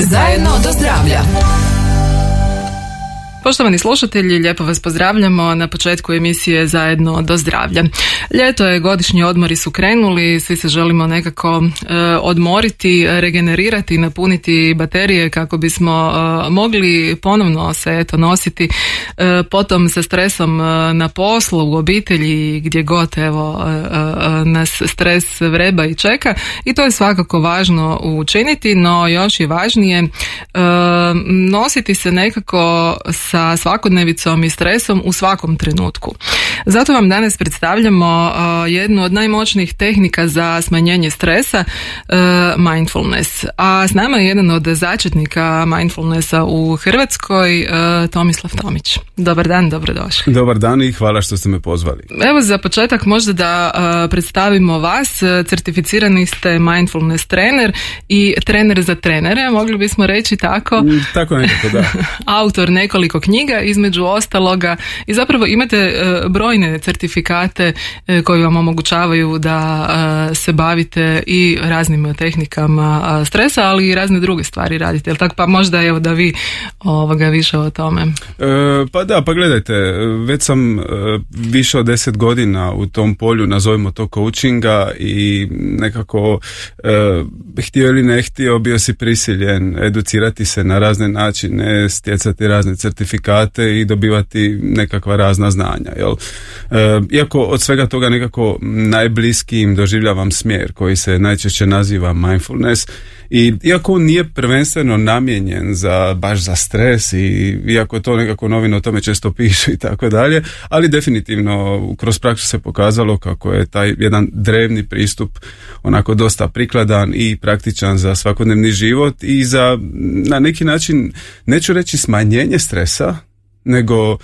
Zajedno do zdravlja. Poštovani slušatelji, lijepo vas pozdravljamo na početku emisije Zajedno do zdravlja. Ljeto je, godišnji odmori su krenuli, svi se želimo nekako e, odmoriti, regenerirati, napuniti baterije kako bismo e, mogli ponovno se eto nositi e, potom sa stresom na poslu, u obitelji, gdje god evo nas stres vreba i čeka i to je svakako važno učiniti, no još je važnije nositi se nekako sa svakodnevicom i stresom u svakom trenutku. Zato vam danas predstavljamo uh, jednu od najmoćnijih tehnika za smanjenje stresa, uh, mindfulness. A s nama je jedan od začetnika mindfulnessa u Hrvatskoj, uh, Tomislav Tomić. Dobar dan, dobrodošli. Dobar dan i hvala što ste me pozvali. Evo za početak možda da predstavimo vas. Certificirani ste mindfulness trener i trener za trenere, mogli bismo reći tako. Tako nekako, da. Autor nekoliko knjiga između ostaloga i zapravo imate e, brojne certifikate e, koji vam omogućavaju da e, se bavite i raznim tehnikama stresa, ali i razne druge stvari radite. Jel tako? Pa možda evo da vi ovoga više o tome. pa da, pa gledajte, već sam više od deset godina u tom polju, nazovimo to coachinga i nekako htio ili ne htio bio si prisiljen educirati se na razne načine, stjecati razne certifikate i dobivati nekakva razna znanja. Jel? E, iako od svega toga nekako najbliskijim doživljavam smjer koji se najčešće naziva mindfulness i iako on nije prvenstveno namijenjen za, baš za stres i iako to nekako novine o tome često pišu i tako dalje, ali definitivno kroz praksu se pokazalo kako je taj jedan drevni pristup onako dosta prikladan i praktičan za svakodnevni život i za na neki način neću reći smanjenje stresa nego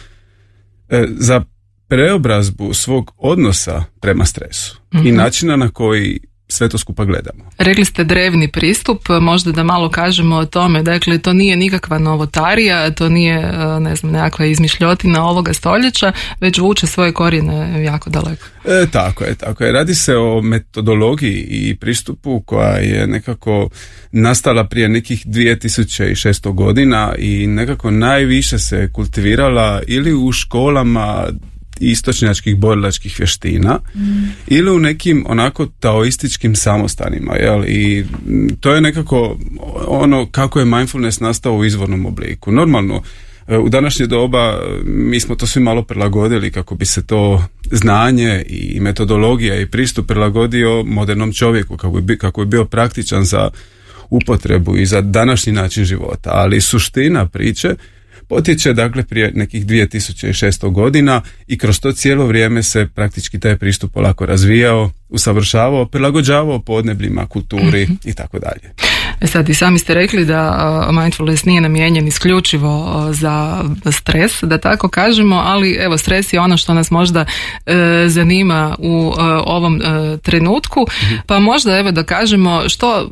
e, za preobrazbu svog odnosa prema stresu i mhm. načina na koji sve to skupa gledamo. Rekli ste drevni pristup, možda da malo kažemo o tome, dakle to nije nikakva novotarija, to nije e, ne znam nekakva izmišljotina ovoga stoljeća, već vuče svoje korijene jako daleko. E, tako je, tako je. Radi se o metodologiji i pristupu koja je nekako nastala prije nekih 2600 godina i nekako najviše se kultivirala ili u školama istočnjačkih borilačkih vještina ili u nekim onako taoističkim samostanima jel? i to je nekako ono kako je mindfulness nastao u izvornom obliku normalno e, u današnje doba e, mi smo to svi malo prilagodili kako bi se to znanje i metodologija i pristup prilagodio modernom čovjeku kako bi, kako bi bio praktičan za upotrebu i za današnji način života ali suština priče potječe dakle prije nekih 2600 godina i kroz to cijelo vrijeme se praktički taj pristup polako razvijao, usavršavao, prilagođavao podnebljima, kulturi mhm. i tako dalje. E sad i sami ste rekli da mindfulness nije namijenjen isključivo za stres, da tako kažemo, ali evo stres je ono što nas možda e, zanima u e, ovom e, trenutku, mhm. pa možda evo da kažemo što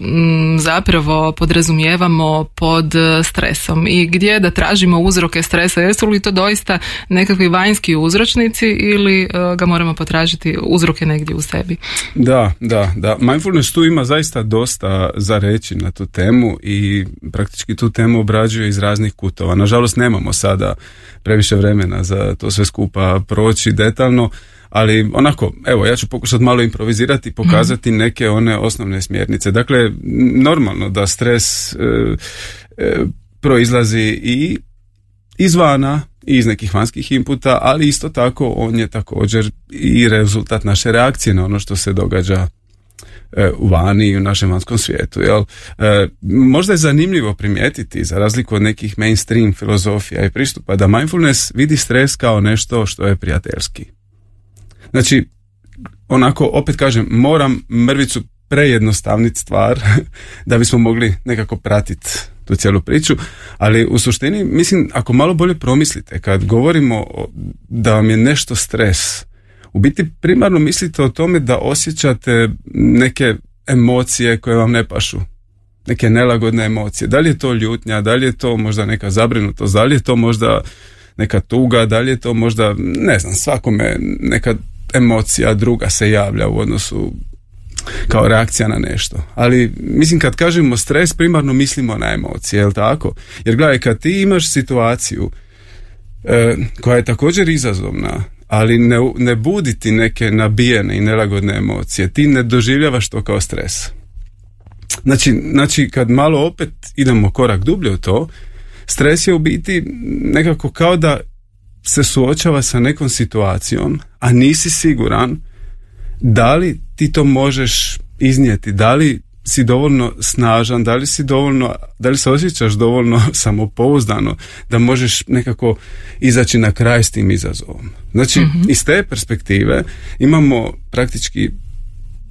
zapravo podrazumijevamo pod stresom i gdje da tražimo uzroke stresa, jesu li to doista nekakvi vanjski uzročnici ili ga moramo potražiti uzroke negdje u sebi? Da, da, da. Mindfulness tu ima zaista dosta za reći na tu temu i praktički tu temu obrađuje iz raznih kutova. Nažalost nemamo sada previše vremena za to sve skupa proći detaljno, ali onako, evo, ja ću pokušati malo improvizirati i pokazati mhm. neke one osnovne smjernice. Dakle, normalno da stres e, e, proizlazi i izvana iz nekih vanjskih inputa, ali isto tako on je također i rezultat naše reakcije na ono što se događa e, u vani i u našem vanjskom svijetu. Jel? E, možda je zanimljivo primijetiti, za razliku od nekih mainstream filozofija i pristupa, da mindfulness vidi stres kao nešto što je prijateljski. Znači, onako, opet kažem, moram mrvicu prejednostavniti stvar da bismo mogli nekako pratiti tu cijelu priču, ali u suštini mislim ako malo bolje promislite kad govorimo da vam je nešto stres, u biti primarno mislite o tome da osjećate neke emocije koje vam ne pašu, neke nelagodne emocije. Da li je to ljutnja, da li je to možda neka zabrinutost, da li je to možda neka tuga, da li je to možda, ne znam, svakome neka emocija druga se javlja u odnosu kao reakcija na nešto. Ali mislim kad kažemo stres primarno mislimo na emocije, jel tako? Jer gledaj kad ti imaš situaciju e, koja je također izazovna, ali ne, ne budi ti neke nabijene i nelagodne emocije, ti ne doživljavaš to kao stres. Znači, znači kad malo opet idemo korak dublje u to, stres je u biti nekako kao da se suočava sa nekom situacijom, a nisi siguran da li ti to možeš iznijeti, da li si dovoljno snažan, da li si dovoljno, da li se osjećaš dovoljno samopouzdano da možeš nekako izaći na kraj s tim izazovom. Znači, mm iz te perspektive imamo praktički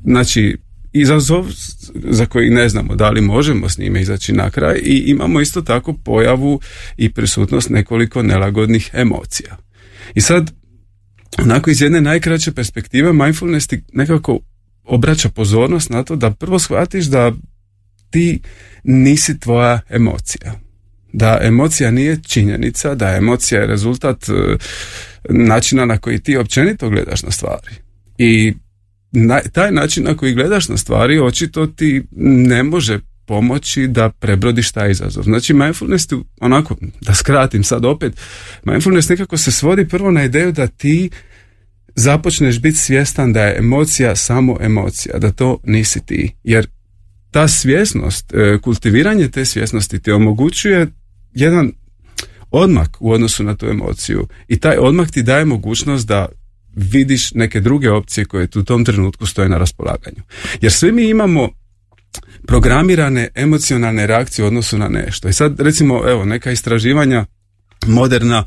znači izazov za koji ne znamo da li možemo s njime izaći na kraj i imamo isto tako pojavu i prisutnost nekoliko nelagodnih emocija. I sad, onako iz jedne najkraće perspektive mindfulness ti nekako obraća pozornost na to da prvo shvatiš da ti nisi tvoja emocija. Da emocija nije činjenica, da emocija je rezultat e, načina na koji ti općenito gledaš na stvari. I na, taj način na koji gledaš na stvari očito ti ne može pomoći da prebrodiš taj izazov. Znači mindfulness, onako, da skratim sad opet, mindfulness nekako se svodi prvo na ideju da ti započneš biti svjestan da je emocija samo emocija, da to nisi ti. Jer ta svjesnost, e, kultiviranje te svjesnosti ti omogućuje jedan odmak u odnosu na tu emociju i taj odmak ti daje mogućnost da vidiš neke druge opcije koje tu u tom trenutku stoje na raspolaganju. Jer svi mi imamo programirane emocionalne reakcije u odnosu na nešto. I sad recimo evo neka istraživanja moderna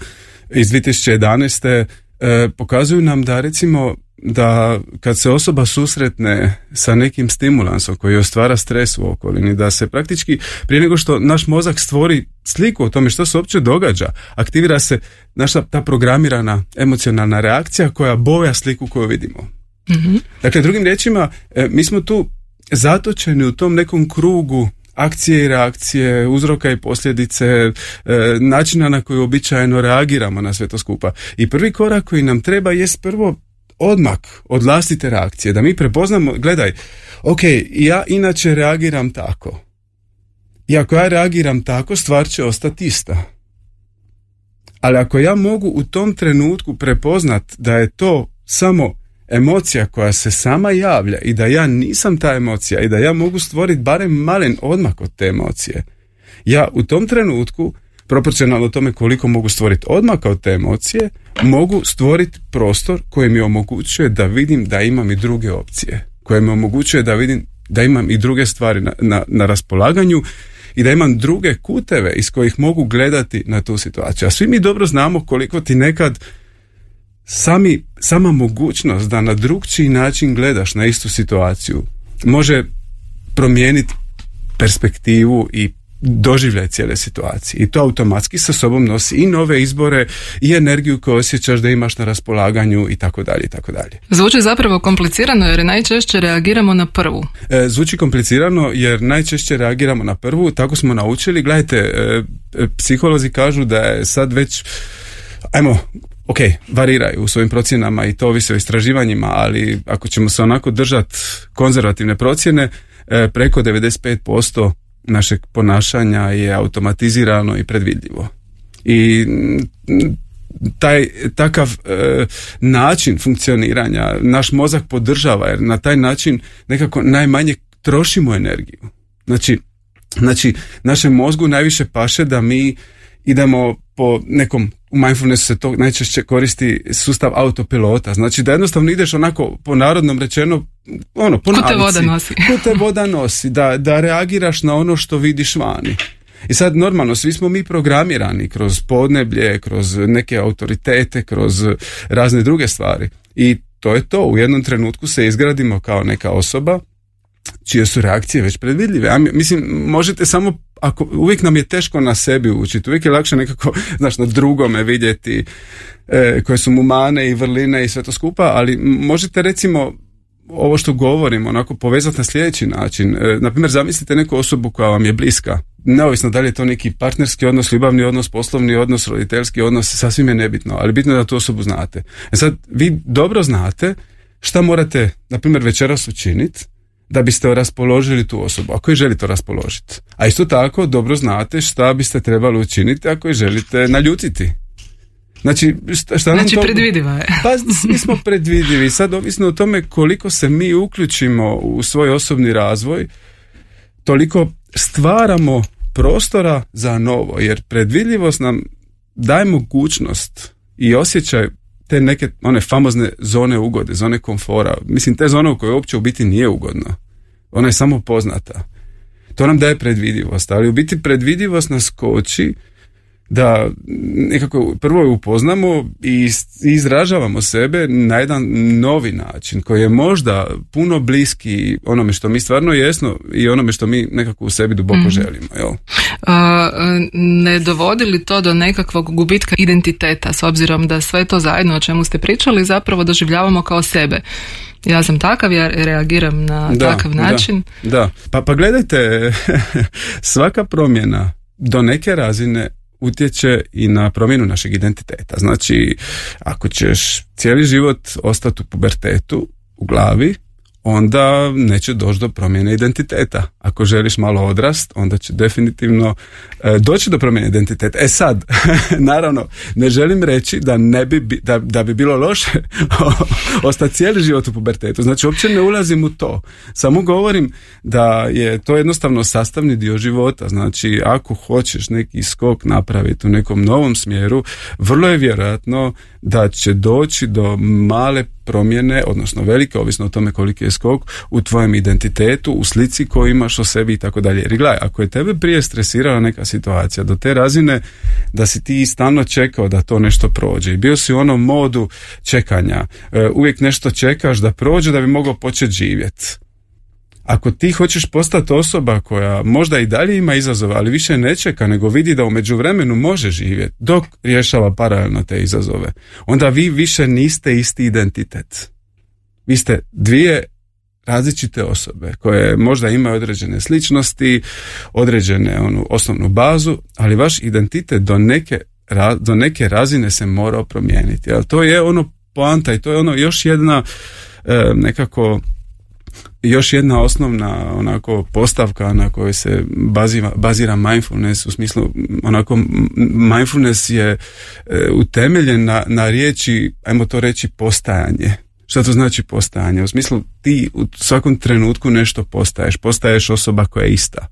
iz 2011. E, pokazuju nam da recimo da kad se osoba susretne sa nekim stimulansom koji ostvara stres u okolini, da se praktički prije nego što naš mozak stvori sliku o tome što se uopće događa, aktivira se naša ta programirana emocionalna reakcija koja boja sliku koju vidimo. mm Dakle, drugim riječima, e, mi smo tu zatočeni u tom nekom krugu akcije i reakcije, uzroka i posljedice, e, načina na koji običajno reagiramo na sve to skupa. I prvi korak koji nam treba jest prvo odmak od vlastite reakcije, da mi prepoznamo, gledaj, ok, ja inače reagiram tako. I ako ja reagiram tako, stvar će ostati ista. Ali ako ja mogu u tom trenutku prepoznat da je to samo emocija koja se sama javlja i da ja nisam ta emocija i da ja mogu stvoriti barem malen odmak od te emocije, ja u tom trenutku, proporcionalno tome koliko mogu stvoriti odmaka od te emocije, mogu stvoriti prostor koji mi omogućuje da vidim da imam i druge opcije, koje mi omogućuje da vidim da imam i druge stvari na, na, na raspolaganju i da imam druge kuteve iz kojih mogu gledati na tu situaciju. A svi mi dobro znamo koliko ti nekad sami, sama mogućnost da na drugčiji način gledaš na istu situaciju može promijeniti perspektivu i doživljaj cijele situacije i to automatski sa sobom nosi i nove izbore i energiju koju osjećaš da imaš na raspolaganju i tako dalje i tako dalje. Zvuči zapravo komplicirano jer najčešće reagiramo na prvu. E, zvuči komplicirano jer najčešće reagiramo na prvu, tako smo naučili. Gledajte, e, e psiholozi kažu da je sad već ajmo ok, variraju u svojim procjenama i to ovisi o istraživanjima, ali ako ćemo se onako držati konzervativne procjene, e, preko 95% našeg ponašanja je automatizirano i predvidljivo. I taj takav e, način funkcioniranja naš mozak podržava jer na taj način nekako najmanje trošimo energiju. Znači, znači našem mozgu najviše paše da mi idemo po nekom u mindfulnessu se to najčešće koristi sustav autopilota. Znači da jednostavno ideš onako po narodnom rečeno ono, po te voda nosi. te voda nosi, da, da reagiraš na ono što vidiš vani. I sad normalno, svi smo mi programirani kroz podneblje, kroz neke autoritete, kroz razne druge stvari. I to je to. U jednom trenutku se izgradimo kao neka osoba čije su reakcije već predvidljive. A mislim, možete samo ako uvijek nam je teško na sebi učiti, uvijek je lakše nekako, znaš, na drugome vidjeti e, koje su mu mane i vrline i sve to skupa, ali možete recimo ovo što govorim onako povezati na sljedeći način. E, na primjer, zamislite neku osobu koja vam je bliska. Neovisno da li je to neki partnerski odnos, ljubavni odnos, poslovni odnos, roditeljski odnos, sasvim je nebitno, ali bitno je da tu osobu znate. E sad, vi dobro znate šta morate, na primjer, večeras učiniti da biste raspoložili tu osobu, ako je želite raspoložiti. A isto tako dobro znate šta biste trebali učiniti ako je želite naljutiti. Znači, šta, šta znači nam to... predvidiva je. pa mi smo predvidivi. Sad ovisno o tome koliko se mi uključimo u svoj osobni razvoj, toliko stvaramo prostora za novo. Jer predvidljivost nam daje mogućnost i osjećaj te neke one famozne zone ugode, zone komfora. Mislim, te zone u kojoj uopće u biti nije ugodno. Ona je samo poznata. To nam daje predvidivost, ali u biti predvidivost nas koči da nekako prvo je upoznamo i izražavamo sebe na jedan novi način koji je možda puno bliski onome što mi stvarno jesmo i onome što mi nekako u sebi duboko mm. želimo. Jel? ne dovodi li to do nekakvog gubitka identiteta s obzirom da sve to zajedno o čemu ste pričali zapravo doživljavamo kao sebe? ja sam takav, ja reagiram na takav način. Da, da. Pa, pa gledajte, svaka promjena do neke razine utječe i na promjenu našeg identiteta. Znači, ako ćeš cijeli život ostati u pubertetu, u glavi, onda neće doći do promjene identiteta. Ako želiš malo odrast, onda će definitivno e, doći do promjene identiteta. E sad, naravno, ne želim reći da ne bi, da, da bi bilo loše ostati cijeli život u pubertetu. Znači, uopće ne ulazim u to. Samo govorim da je to jednostavno sastavni dio života. Znači, ako hoćeš neki skok napraviti u nekom novom smjeru, vrlo je vjerojatno da će doći do male promjene, odnosno velike, ovisno o tome koliki je skok, u tvojem identitetu, u slici koju imaš o sebi i tako dalje. Jer gledaj, ako je tebe prije stresirala neka situacija do te razine da si ti stalno čekao da to nešto prođe i bio si u onom modu čekanja, e, uvijek nešto čekaš da prođe da bi mogao početi živjeti ako ti hoćeš postati osoba koja možda i dalje ima izazove, ali više ne čeka, nego vidi da u međuvremenu može živjeti dok rješava paralelno te izazove, onda vi više niste isti identitet. Vi ste dvije različite osobe koje možda imaju određene sličnosti, određene onu osnovnu bazu, ali vaš identitet do neke, do neke razine se mora promijeniti. Ali to je ono poanta i to je ono još jedna e, nekako još jedna osnovna onako postavka na kojoj se bazira, bazira mindfulness u smislu onako mindfulness je e, utemeljen na, na riječi ajmo to reći postajanje. Što to znači postajanje? U smislu ti u svakom trenutku nešto postaješ. Postaješ osoba koja je ista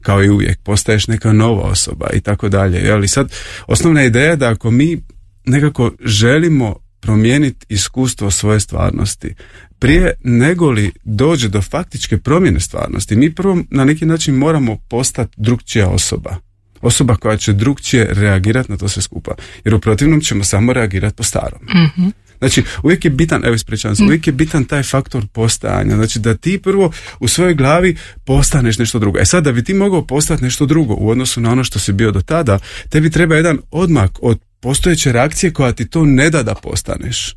kao i uvijek. Postaješ neka nova osoba i tako dalje ali sad osnovna ideja je da ako mi nekako želimo promijeniti iskustvo svoje stvarnosti prije nego li dođe do faktičke promjene stvarnosti, mi prvo na neki način moramo postati drugčija osoba. Osoba koja će drugčije reagirati na to sve skupa. Jer u protivnom ćemo samo reagirati po starom. mm Znači, uvijek je bitan, evo ispričavam se, mm. uvijek je bitan taj faktor postajanja. Znači, da ti prvo u svojoj glavi postaneš nešto drugo. E sad, da bi ti mogao postati nešto drugo u odnosu na ono što si bio do tada, tebi treba jedan odmak od postojeće reakcije koja ti to ne da da postaneš.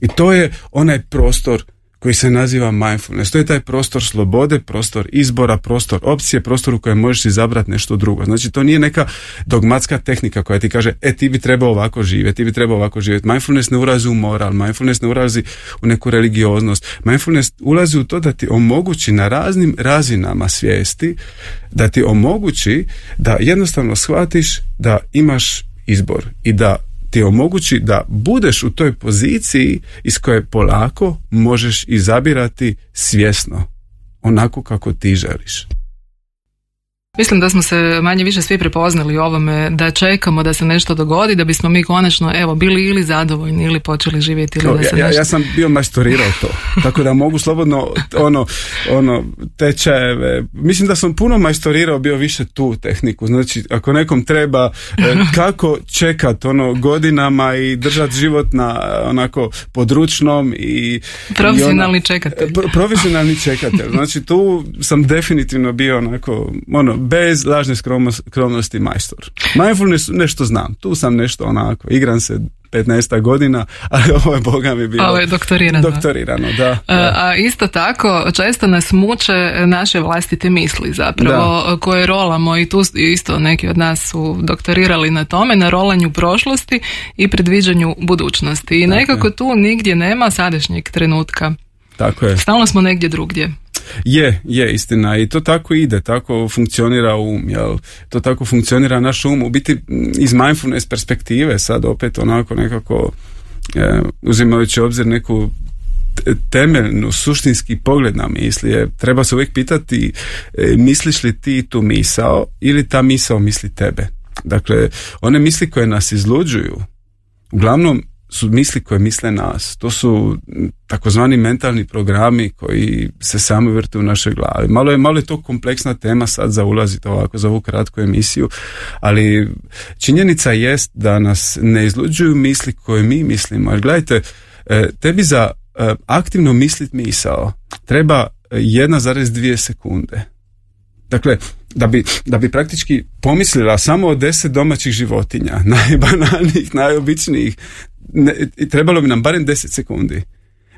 I to je onaj prostor koji se naziva mindfulness. To je taj prostor slobode, prostor izbora, prostor opcije, prostor u kojem možeš izabrati nešto drugo. Znači to nije neka dogmatska tehnika koja ti kaže e ti bi trebao ovako živjeti, ti bi trebao ovako živjeti. Mindfulness ne ulazi u moral, mindfulness ne ulazi u neku religioznost. Mindfulness ulazi u to da ti omogući na raznim razinama svijesti, da ti omogući da jednostavno shvatiš da imaš izbor i da ti omogući da budeš u toj poziciji iz koje polako možeš izabirati svjesno onako kako ti želiš. Mislim da smo se manje više svi prepoznali u ovome da čekamo da se nešto dogodi da bismo mi konačno evo bili ili zadovoljni ili počeli živjeti ili da se ja, ja sam bio majstorirao to tako da mogu slobodno ono, ono tečajeve. Mislim da sam puno majstorirao bio više tu tehniku. Znači ako nekom treba e, kako čekat ono godinama i držati život na onako područnom i profesionalni čekatelj. Profesionalni čekatelj. Znači tu sam definitivno bio onako ono bez lažne skromnosti majstor. Mindfulness nešto znam, tu sam nešto onako, igram se 15 godina, ali ovo je Boga mi bilo ovo je doktorirano. doktorirano da, e, A isto tako, često nas muče naše vlastite misli zapravo, koje rolamo i tu isto neki od nas su doktorirali na tome, na rolanju prošlosti i predviđanju budućnosti. I nekako tu nigdje nema sadašnjeg trenutka. tako je. Stalno smo negdje drugdje. Je, je istina i to tako ide, tako funkcionira um, jel? To tako funkcionira naš um, u biti iz mindfulness perspektive sad opet onako nekako e, uzimajući obzir neku temeljnu suštinski pogled na misli je, treba se uvijek pitati e, misliš li ti tu misao ili ta misao misli tebe. Dakle, one misli koje nas izluđuju, uglavnom su misli koje misle nas. To su takozvani mentalni programi koji se sami vrte u našoj glavi. Malo je, malo je to kompleksna tema sad za ulaziti ovako za ovu kratku emisiju, ali činjenica jest da nas ne izluđuju misli koje mi mislimo. Jer gledajte, e, tebi za e, aktivno mislit misao treba 1,2 sekunde. Dakle, da bi, da bi praktički pomislila samo o deset domaćih životinja, najbanalnijih, najobičnijih, ne, trebalo bi nam barem 10 sekundi.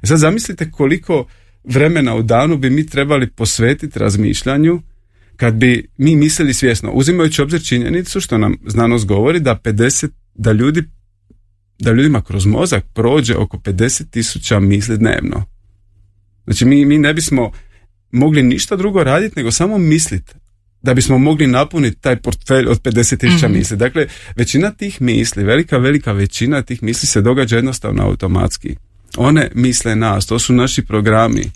E sad zamislite koliko vremena u danu bi mi trebali posvetiti razmišljanju kad bi mi mislili svjesno, uzimajući obzir činjenicu što nam znanost govori da 50, da ljudi da ljudima kroz mozak prođe oko 50 tisuća misli dnevno. Znači mi, mi ne bismo mogli ništa drugo raditi nego samo misliti da bismo mogli napuniti taj portfelj od 50 tisuća mm misli. Dakle, većina tih misli, velika, velika većina tih misli se događa jednostavno automatski. One misle nas, to su naši programi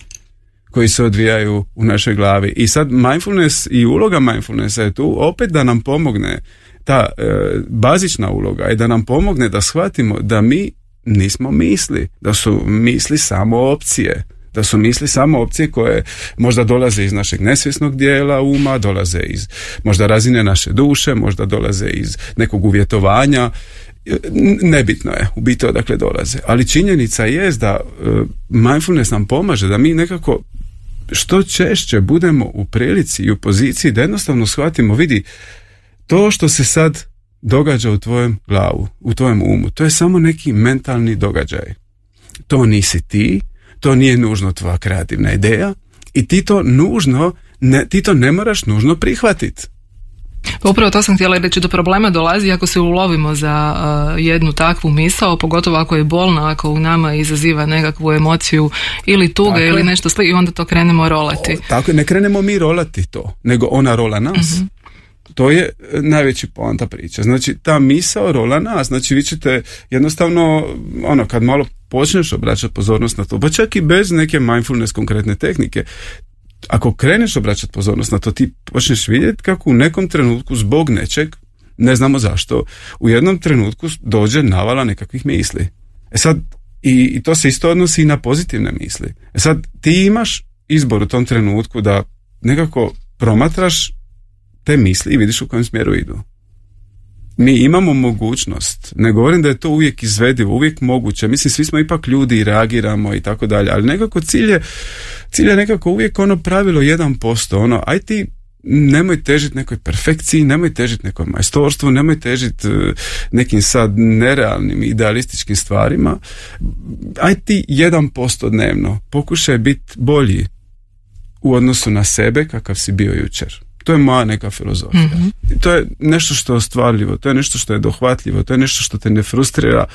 koji se odvijaju u našoj glavi. I sad mindfulness i uloga mindfulnessa je tu opet da nam pomogne ta e, bazična uloga je da nam pomogne da shvatimo da mi nismo misli, da su misli samo opcije da su misli samo opcije koje možda dolaze iz našeg nesvjesnog dijela uma, dolaze iz možda razine naše duše, možda dolaze iz nekog uvjetovanja, nebitno je u biti odakle dolaze. Ali činjenica je da e, mindfulness nam pomaže da mi nekako što češće budemo u prilici i u poziciji da jednostavno shvatimo, vidi, to što se sad događa u tvojem glavu, u tvojem umu, to je samo neki mentalni događaj. To nisi ti, to nije nužno tvoja kreativna ideja i ti to nužno, ne, ti to ne moraš nužno prihvatiti. Pa upravo to sam htjela reći, do problema dolazi ako se ulovimo za uh, jednu takvu misao, pogotovo ako je bolna, ako u nama izaziva nekakvu emociju ili tuge ili nešto sli i onda to krenemo rolati. O, tako ne krenemo mi rolati to, nego ona rola nas. Mhm. To je e, najveći poanta priča. Znači, ta misao rola nas. Znači, vi ćete jednostavno, ono, kad malo počneš obraćati pozornost na to, pa čak i bez neke mindfulness konkretne tehnike, ako kreneš obraćati pozornost na to, ti počneš vidjeti kako u nekom trenutku zbog nečeg, ne znamo zašto, u jednom trenutku dođe navala nekakvih misli. E sad, i, i to se isto odnosi i na pozitivne misli. E sad, ti imaš izbor u tom trenutku da nekako promatraš te misli i vidiš u kojem smjeru idu. Mi imamo mogućnost, ne govorim da je to uvijek izvedivo, uvijek moguće, mislim svi smo ipak ljudi i reagiramo i tako dalje, ali nekako cilj je, cilj je nekako uvijek ono pravilo 1%, ono, aj ti nemoj težiti nekoj perfekciji, nemoj težiti nekom majstorstvu, nemoj težiti e, nekim sad nerealnim idealističkim stvarima. Aj ti 1% dnevno, pokušaj biti bolji u odnosu na sebe kakav si bio jučer. To je moja neka filozofija. mm To je nešto što je ostvarljivo, to je nešto što je dohvatljivo, to je nešto što te ne frustrira,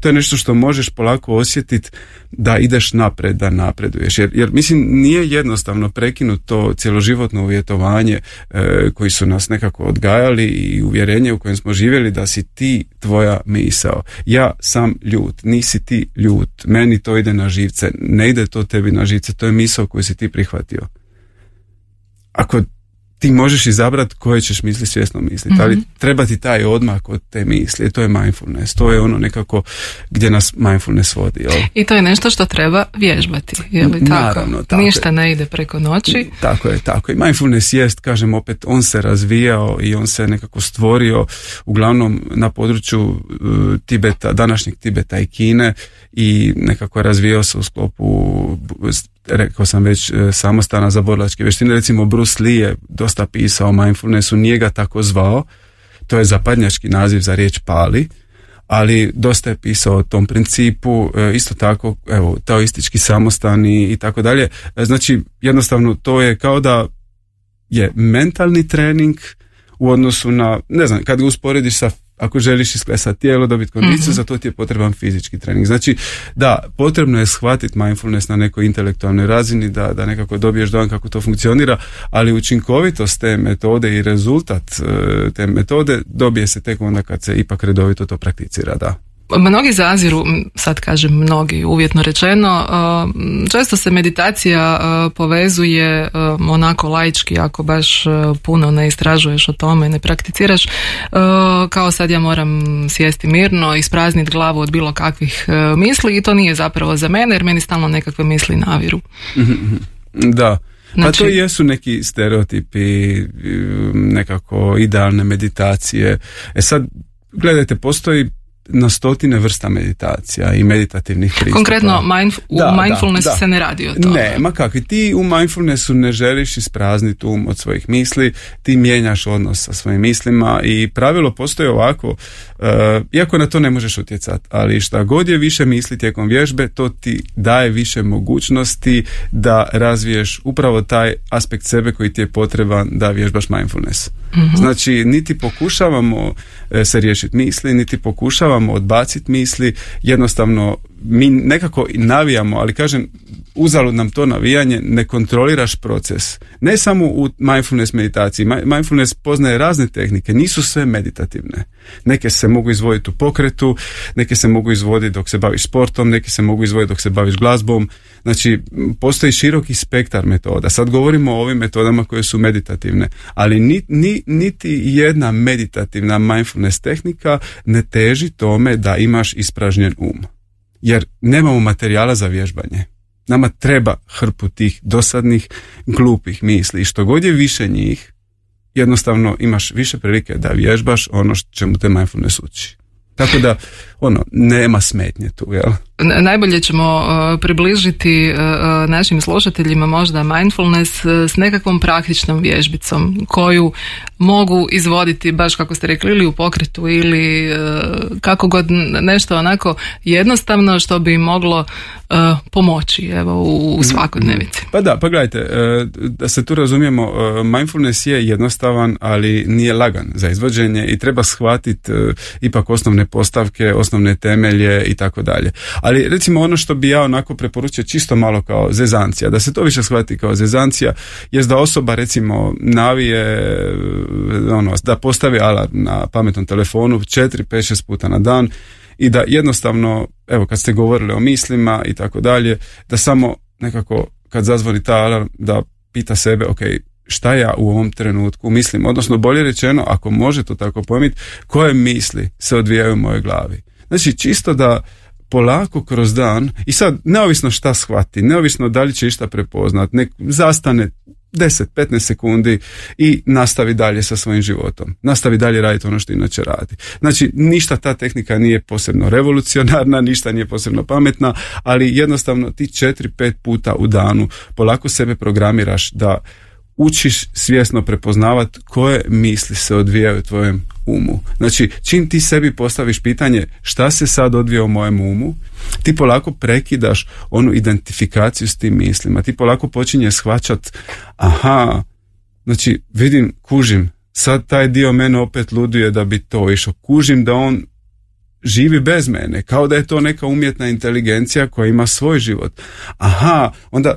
to je nešto što možeš polako osjetiti da ideš napred, da napreduješ. Jer, jer mislim nije jednostavno prekinuti to cjeloživotno uvjetovanje e, koji su nas nekako odgajali i uvjerenje u kojem smo živjeli da si ti tvoja misao. Ja sam ljut, nisi ti ljut, meni to ide na živce, ne ide to tebi na živce, to je misao koju si ti prihvatio. Ako ti možeš izabrati koje ćeš misli svjesno misliti, ali mhm. treba ti taj odmak od te misli, to je mindfulness, to je ono nekako gdje nas mindfulness vodi. Jel? I to je nešto što treba vježbati, je li tako? tako Ništa ne ide preko noći. Tako je, tako. I mindfulness jest, kažem opet, on se razvijao i on se nekako stvorio uglavnom na području uh, Tibeta, današnjeg Tibeta i Kine i nekako razvijao se u sklopu rekao sam već e, samostana za borlačke vještine. Recimo Bruce Lee je dosta pisao o mindfulnessu, nije ga tako zvao, to je zapadnjački naziv za riječ pali, ali dosta je pisao o tom principu, e, isto tako, evo, taoistički samostani i tako dalje. E, znači, jednostavno to je kao da je mentalni trening u odnosu na, ne znam, kad ga usporediš sa ako želiš isklesati tijelo, dobiti kondiciju, mm za to ti je potreban fizički trening. Znači, da, potrebno je shvatiti mindfulness na nekoj intelektualnoj razini, da, da nekako dobiješ dojam kako to funkcionira, ali učinkovitost te metode i rezultat e, te metode dobije se tek onda kad se ipak redovito to prakticira, da. Mnogi zaziru, sad kažem mnogi, uvjetno rečeno, često se meditacija povezuje onako laički ako baš puno ne istražuješ o tome, ne prakticiraš, kao sad ja moram sjesti mirno, isprazniti glavu od bilo kakvih misli i to nije zapravo za mene jer meni stalno nekakve misli naviru. Da. Pa to znači- jesu neki stereotipi, nekako idealne meditacije. E sad, gledajte, postoji na stotine vrsta meditacija i meditativnih pristupa. Konkretno u da, mindfulnessu se ne radi o tome. Ne, ma kakvi, ti u mindfulnessu ne želiš isprazniti um od svojih misli, ti mijenjaš odnos sa svojim mislima i pravilo postoji ovako, uh, iako na to ne možeš utjecati, ali šta god je više misli tijekom vježbe, to ti daje više mogućnosti da razviješ upravo taj aspekt sebe koji ti je potreban da vježbaš mindfulness. Mhm. Znači, niti pokušavamo e, se riješiti misli, niti pokušavamo odbaciti misli, jednostavno mi nekako navijamo, ali kažem, uzalud nam to navijanje, ne kontroliraš proces. Ne samo u mindfulness meditaciji. Mindfulness poznaje razne tehnike, nisu sve meditativne. Neke se mogu izvoditi u pokretu, neke se mogu izvoditi dok se baviš sportom, neke se mogu izvoditi dok se baviš glazbom. Znači, postoji široki spektar metoda. Sad govorimo o ovim metodama koje su meditativne, ali ni, ni, niti jedna meditativna mindfulness tehnika ne teži tome da imaš ispražnjen um. Jer nemamo materijala za vježbanje. Nama treba hrpu tih dosadnih, glupih misli i što god je više njih, jednostavno imaš više prilike da vježbaš ono čemu te mindfulness uči. Tako da, ono, nema smetnje tu, jel? Najbolje ćemo uh, približiti uh, uh, našim slušateljima možda mindfulness s nekakvom praktičnom vježbicom koju mogu izvoditi baš kako ste rekli ili u pokretu ili kako god nešto onako jednostavno što bi moglo pomoći evo u, u svakodnevici. Pa da, pa gledajte, da se tu razumijemo, mindfulness je jednostavan, ali nije lagan za izvođenje i treba shvatiti ipak osnovne postavke, osnovne temelje i tako dalje. Ali recimo ono što bi ja onako preporučio čisto malo kao zezancija, da se to više shvati kao zezancija, jest da osoba recimo navije ono, da postavi alarm na pametnom telefonu 4, 5, 6 puta na dan i da jednostavno, evo kad ste govorili o mislima i tako dalje, da samo nekako kad zazvoni ta alarm da pita sebe, ok, šta ja u ovom trenutku mislim, odnosno bolje rečeno, ako može to tako pojmiti, koje misli se odvijaju u mojoj glavi. Znači, čisto da polako kroz dan i sad neovisno šta shvati, neovisno da li će išta prepoznat, nek zastane 10-15 sekundi i nastavi dalje sa svojim životom. Nastavi dalje raditi ono što inače radi. Znači, ništa ta tehnika nije posebno revolucionarna, ništa nije posebno pametna, ali jednostavno ti 4-5 puta u danu polako sebe programiraš da učiš svjesno prepoznavat koje misli se odvijaju u tvojem umu. Znači, čim ti sebi postaviš pitanje šta se sad odvija u mojem umu, ti polako prekidaš onu identifikaciju s tim mislima. Ti polako počinje shvaćat, aha, znači vidim, kužim, sad taj dio mene opet luduje da bi to išao. Kužim da on živi bez mene, kao da je to neka umjetna inteligencija koja ima svoj život. Aha, onda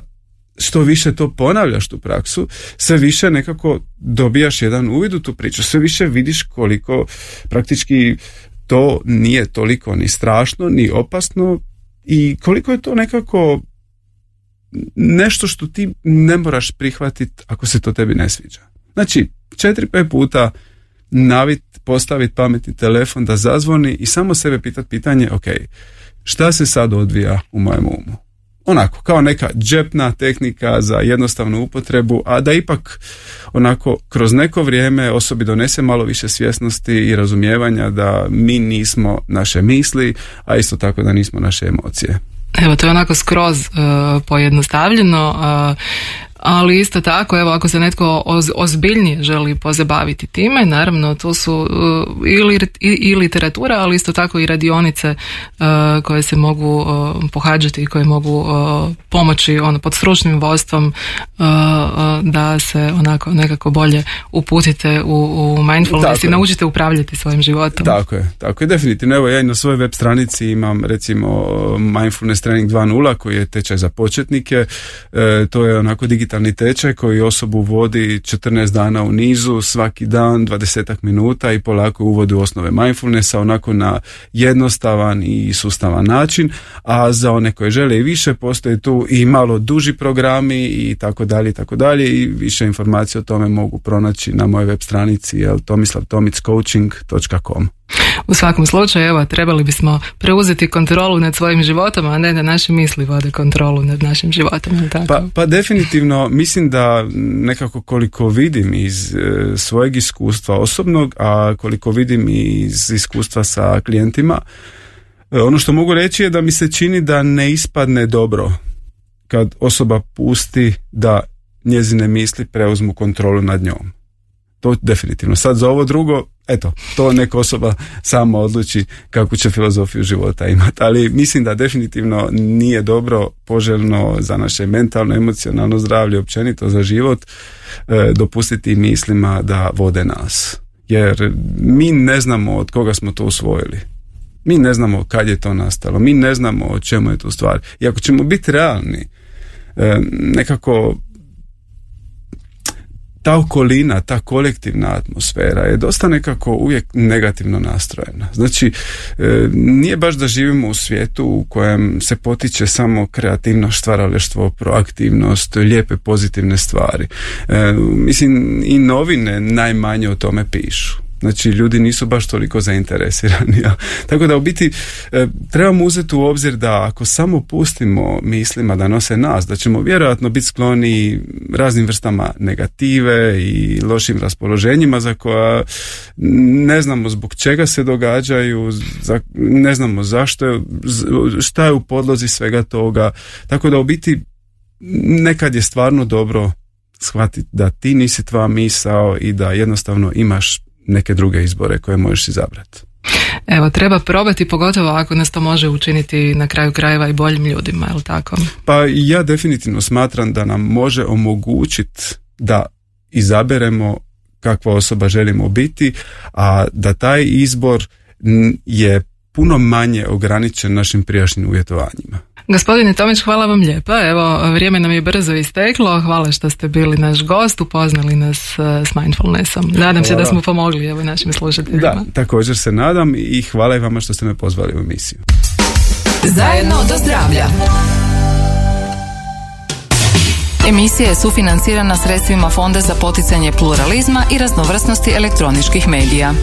što više to ponavljaš tu praksu, sve više nekako dobijaš jedan uvid u tu priču, sve više vidiš koliko praktički to nije toliko ni strašno, ni opasno i koliko je to nekako nešto što ti ne moraš prihvatiti ako se to tebi ne sviđa. Znači, četiri, pet puta navit, postaviti pametni telefon da zazvoni i samo sebe pitati pitanje, ok, šta se sad odvija u mojem umu? Onako kao neka džepna tehnika za jednostavnu upotrebu, a da ipak onako kroz neko vrijeme osobi donese malo više svjesnosti i razumijevanja da mi nismo naše misli, a isto tako da nismo naše emocije. Evo, to je onako skroz uh, pojednostavljeno. Uh, ali isto tako evo ako se netko ozbiljnije želi pozabaviti time, naravno to su ili i, literatura, ali isto tako i radionice koje se mogu pohađati i koje mogu pomoći ono pod stručnim vodstvom da se onako nekako bolje uputite u, u mindfulness i naučite upravljati svojim životom. Tako je, tako je, definitivno. Evo ja i na svojoj web stranici imam recimo mindfulness training 2.0 koji je tečaj za početnike. E, to je onako digitalni tečaj koji osobu vodi 14 dana u nizu, svaki dan 20 minuta i polako uvodi u osnove mindfulnessa onako na jednostavan i sustavan način, a za one koje žele i više postoje tu i malo duži programi i tako dalje i tako dalje. I više informacije o tome mogu pronaći na mojoj web stranici jel, tomislavtomicoaching.com u svakom slučaju, evo, trebali bismo preuzeti kontrolu nad svojim životom, a ne da naše misli vode kontrolu nad našim životom. Tako? Pa, pa definitivno, mislim da nekako koliko vidim iz e, svojeg iskustva osobnog, a koliko vidim iz iskustva sa klijentima, e, ono što mogu reći je da mi se čini da ne ispadne dobro kad osoba pusti da njezine misli preuzmu kontrolu nad njom. To definitivno. Sad za ovo drugo, eto, to neka osoba sama odluči kakvu će filozofiju života imati. Ali mislim da definitivno nije dobro, poželjno za naše mentalno, emocionalno zdravlje, općenito za život, e, dopustiti mislima da vode nas. Jer mi ne znamo od koga smo to usvojili. Mi ne znamo kad je to nastalo, mi ne znamo o čemu je to stvar. I ako ćemo biti realni, e, nekako ta okolina, ta kolektivna atmosfera je dosta nekako uvijek negativno nastrojena. Znači, e, nije baš da živimo u svijetu u kojem se potiče samo kreativno stvaraleštvo, proaktivnost, lijepe pozitivne stvari. E, mislim, i novine najmanje o tome pišu. Znači ljudi nisu baš toliko zainteresirani. Tako da u biti e, trebamo uzeti u obzir da ako samo pustimo mislima da nose nas, da ćemo vjerojatno biti skloni raznim vrstama negative i lošim raspoloženjima za koja ne znamo zbog čega se događaju, ne znamo zašto šta je u podlozi svega toga. Tako da u biti nekad je stvarno dobro shvatiti da ti nisi tvoja misao i da jednostavno imaš neke druge izbore koje možeš izabrati. Evo, treba probati, pogotovo ako nas to može učiniti na kraju krajeva i boljim ljudima, je li tako? Pa ja definitivno smatram da nam može omogućiti da izaberemo kakva osoba želimo biti, a da taj izbor je puno manje ograničen našim prijašnjim uvjetovanjima. Gospodine Tomić, hvala vam lijepa. Evo, vrijeme nam je brzo isteklo. Hvala što ste bili naš gost, upoznali nas e, s mindfulnessom. Nadam se da smo pomogli evo, našim slušateljima. Da, također se nadam i hvala i vama što ste me pozvali u emisiju. Zajedno do zdravlja. Emisija je sufinancirana sredstvima Fonda za poticanje pluralizma i raznovrsnosti elektroničkih medija.